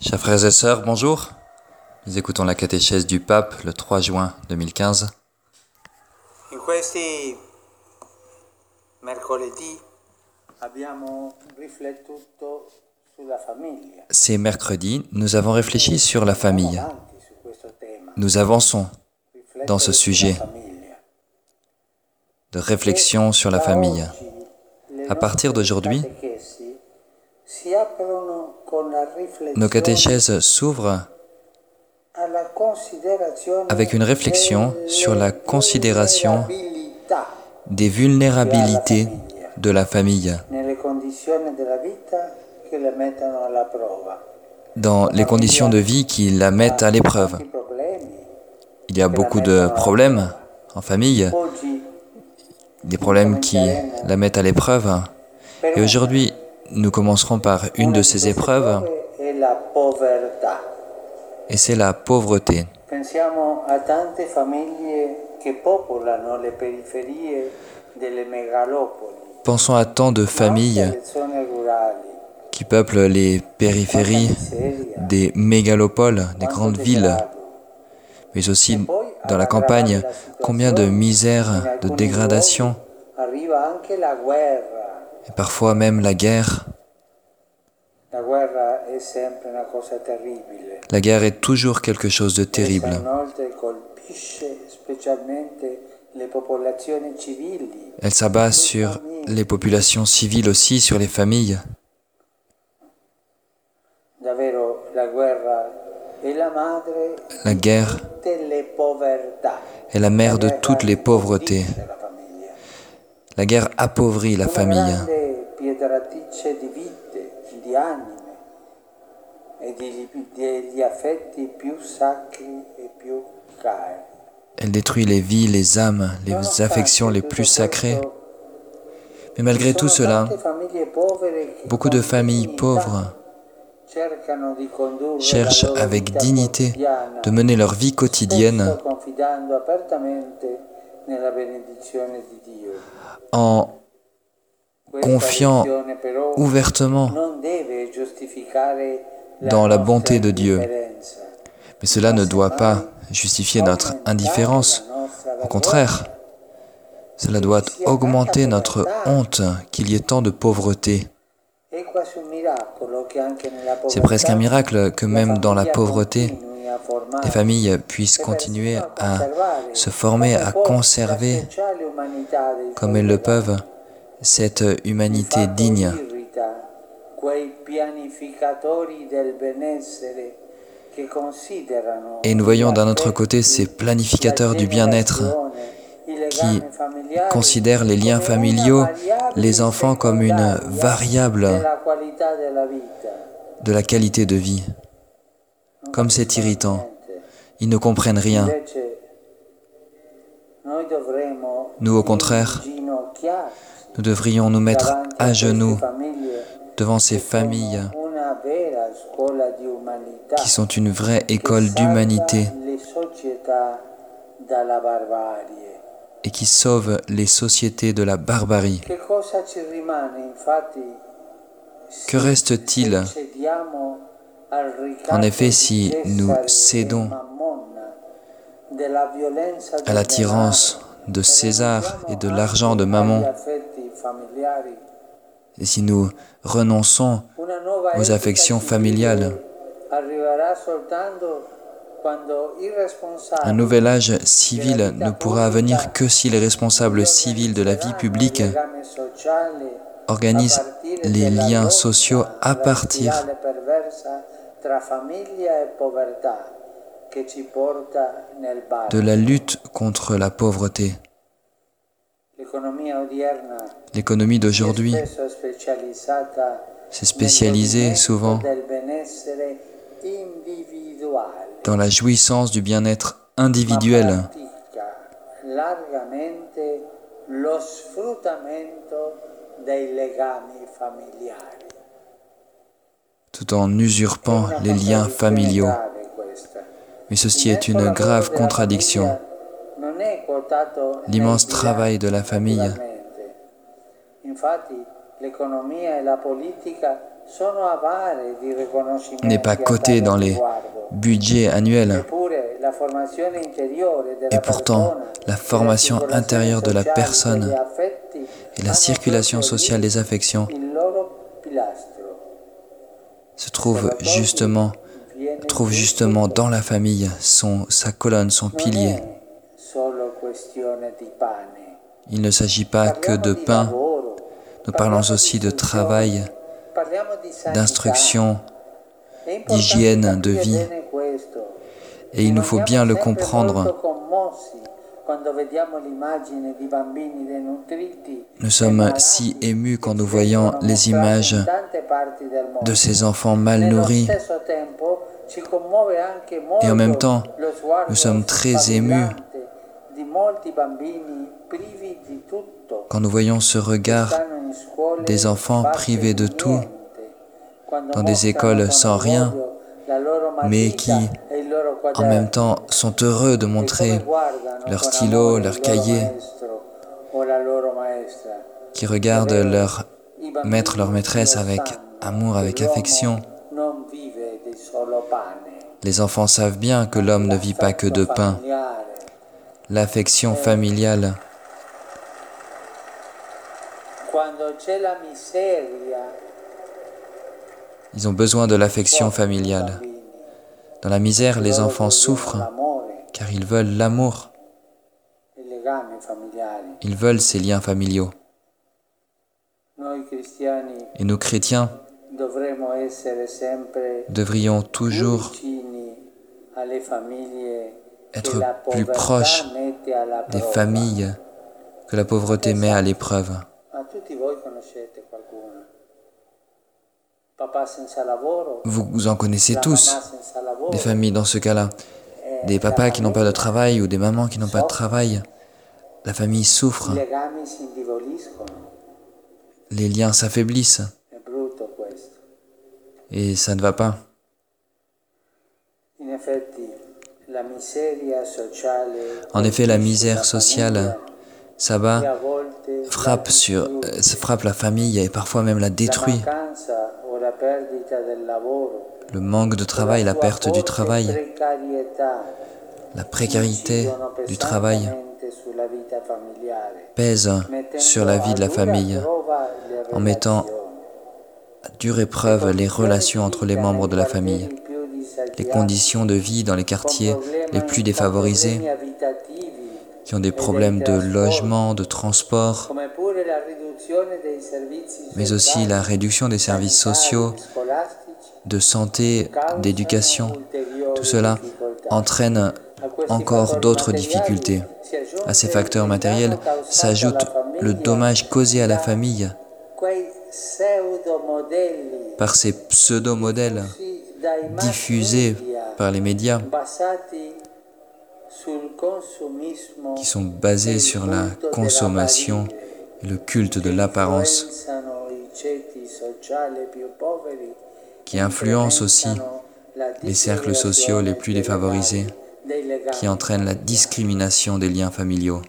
Chers frères et sœurs, bonjour. Nous écoutons la catéchèse du pape le 3 juin 2015. In questi mercoledì abbiamo riflettuto sulla famiglia. C'est mercredi, nous avons réfléchi sur la famille. Nous avançons dans ce sujet de réflexion sur la famille. À partir d'aujourd'hui, nos catéchèses s'ouvrent avec une réflexion sur la considération des vulnérabilités de la famille dans les conditions de vie qui la mettent à l'épreuve. Il y a beaucoup de problèmes en famille, des problèmes qui la mettent à l'épreuve. Et aujourd'hui, nous commencerons par une de ces épreuves, et c'est la pauvreté. Pensons à tant de familles qui peuplent les périphéries des mégalopoles, des grandes villes, mais aussi dans la campagne, combien de misère, de dégradation, et parfois même la guerre. La guerre est toujours quelque chose de terrible. Elle s'abat sur les populations civiles aussi, sur les familles. La guerre est la mère de toutes les pauvretés. La guerre appauvrit la famille. Grande pietratrice di vite, di anime e di- degli affetti più sacri e più cari. Elle détruit les vies, les âmes, les affections les plus sacrées. Mais malgré tout cela, beaucoup de familles pauvres cherchent avec dignité de mener leur vie quotidienne en confiant ouvertement dans la bonté de Dieu. Mais cela ne doit pas justifier notre indifférence. Au contraire, cela doit augmenter notre honte qu'il y ait tant de pauvreté. C'est presque un miracle que même dans la pauvreté, les familles puissent continuer à se former, à conserver, comme elles le peuvent, cette humanité digne. Et nous voyons d'un autre côté ces planificateurs du bien-être qui considèrent les liens familiaux, les enfants comme une variable de la qualité de vie. Comme c'est irritant. Ils ne comprennent rien. Nous, au contraire, nous devrions nous mettre à genoux devant ces familles qui sont une vraie école d'humanité et qui sauvent les sociétés de la barbarie. Que reste-t-il en effet si nous cédons à l'attirance de César et de l'argent de Mammon et si nous renonçons aux affections familiales Un nouvel âge civil ne pourra venir que si les responsables civils de la vie publique organisent les liens sociaux à partir de la lutte contre la pauvreté. L'économie d'aujourd'hui s'est spécialisée souvent dans la jouissance du bien-être individuel, tout en usurpant les liens familiaux. Mais ceci est une grave contradiction. L'immense travail de la famille n'est pas coté dans les budgets annuels. Et pourtant, la formation intérieure de la personne et la circulation sociale des affections se trouve justement, trouve justement dans la famille son, sa colonne, son pilier. Il ne s'agit pas que de pain, nous parlons aussi de travail, d'instruction, d'hygiène de vie. Et il nous faut bien le comprendre. Nous sommes si émus quand nous voyons les images de ces enfants mal nourris. Et en même temps, nous sommes très émus quand nous voyons ce regard des enfants privés de tout, dans des écoles sans rien, mais qui, en même temps, sont heureux de montrer leur stylo, leur cahier, qui regardent leur maître, leur maîtresse avec amour, avec affection. Les enfants savent bien que l'homme ne vit pas que de pain. L'affection familiale ils ont besoin de l'affection familiale. Dans la misère, les enfants souffrent car ils veulent l'amour. Ils veulent ces liens familiaux. Et nous, chrétiens, devrions toujours être plus proches des familles que la pauvreté met à l'épreuve. Vous, en connaissez tous, des familles dans ce cas-là. Des papas qui n'ont pas de travail ou des mamans qui n'ont pas de travail. La famille souffre. Les liens s'affaiblissent. Et ça ne va pas. En effet, la misère sociale s'abat, frappe, sur, euh, frappe la famille et parfois même la détruit. le manque de travail, la perte du travail, la précarité du travail pèse sur la vie de la famille en mettant à dure épreuve les relations entre les membres de la famille, les conditions de vie dans les quartiers les plus défavorisés, qui ont des problèmes de logement, de transport, mais aussi la réduction des services sociaux, de santé, d'éducation. Tout cela entraîne encore d'autres difficultés. À ces facteurs matériels s'ajoute le dommage causé à la famille par ces pseudo-modèles diffusés par les médias qui sont basés sur la consommation et le culte de l'apparence qui influencent aussi les cercles sociaux les plus défavorisés, qui entraînent la discrimination des liens familiaux.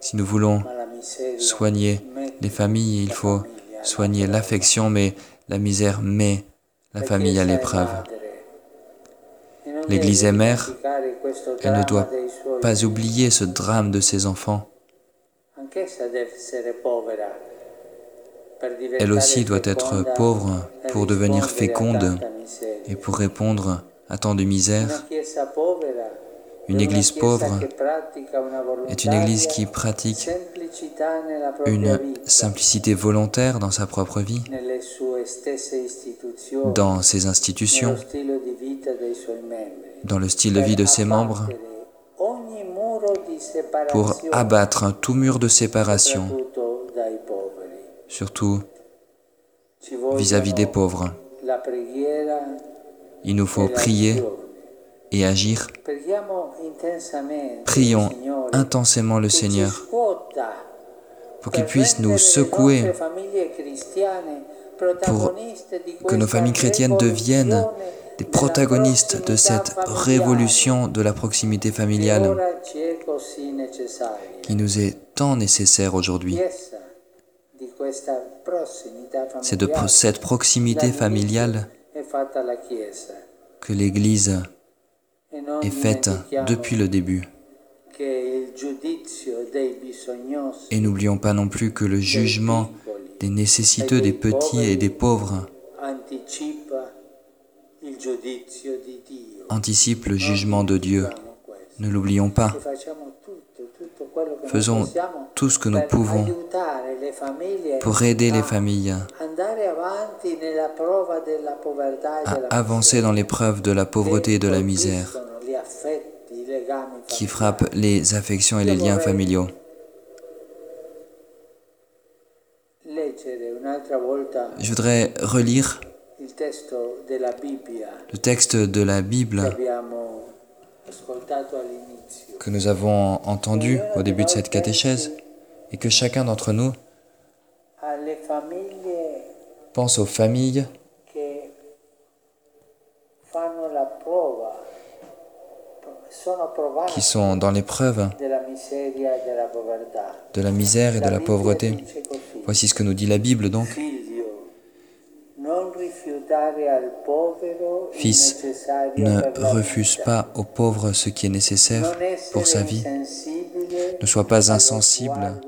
Si nous voulons soigner les familles, il faut soigner l'affection, mais la misère met la famille à l'épreuve. L'Église est mère, elle ne doit pas oublier ce drame de ses enfants. Elle aussi doit être pauvre pour devenir féconde et pour répondre à tant de misère. Une Église pauvre est une Église qui pratique une simplicité volontaire dans sa propre vie, dans ses institutions, dans le style de vie de ses membres, pour abattre tout mur de séparation, surtout vis-à-vis des pauvres. Il nous faut prier et agir. Prions intensément le Seigneur pour qu'il puisse nous secouer, pour que nos familles chrétiennes deviennent des protagonistes de cette révolution de la proximité familiale qui nous est tant nécessaire aujourd'hui. C'est de cette proximité familiale que l'Église est faite depuis le début. Et n'oublions pas non plus que le jugement des nécessiteux, des petits et des pauvres anticipe le jugement de Dieu. Ne l'oublions pas. Faisons tout ce que nous pouvons pour aider les familles. À avancer dans l'épreuve de la pauvreté et de la misère qui frappent les affections et les liens familiaux. Je voudrais relire le texte de la Bible que nous avons entendu au début de cette catéchèse et que chacun d'entre nous pense aux familles qui sont dans l'épreuve de la misère et de la pauvreté. Voici ce que nous dit la Bible donc. Fils, ne refuse pas aux pauvres ce qui est nécessaire pour sa vie. Ne sois pas insensible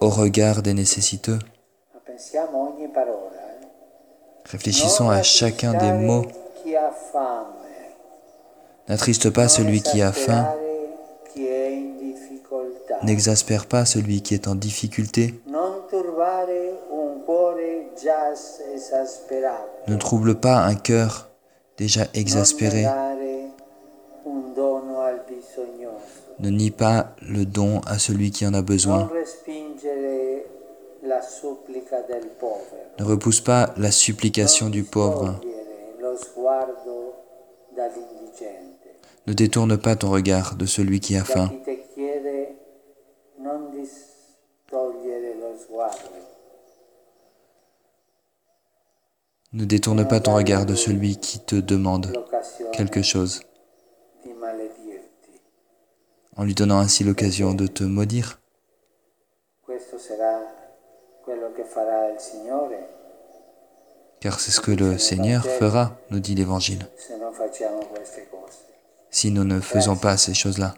au regard des nécessiteux. Réfléchissons à chacun des mots. N'attriste pas celui qui a faim. N'exaspère pas celui qui est en difficulté. Ne trouble pas un cœur déjà exaspéré. Ne nie pas le don à celui qui en a besoin. Ne repousse pas la supplication du pauvre. Ne détourne pas ton regard de celui qui a faim. Ne détourne pas ton regard de celui qui te demande quelque chose, en lui donnant ainsi l'occasion de te maudire. Car c'est ce que le Seigneur fera, nous dit l'Évangile, si nous ne faisons pas ces choses-là.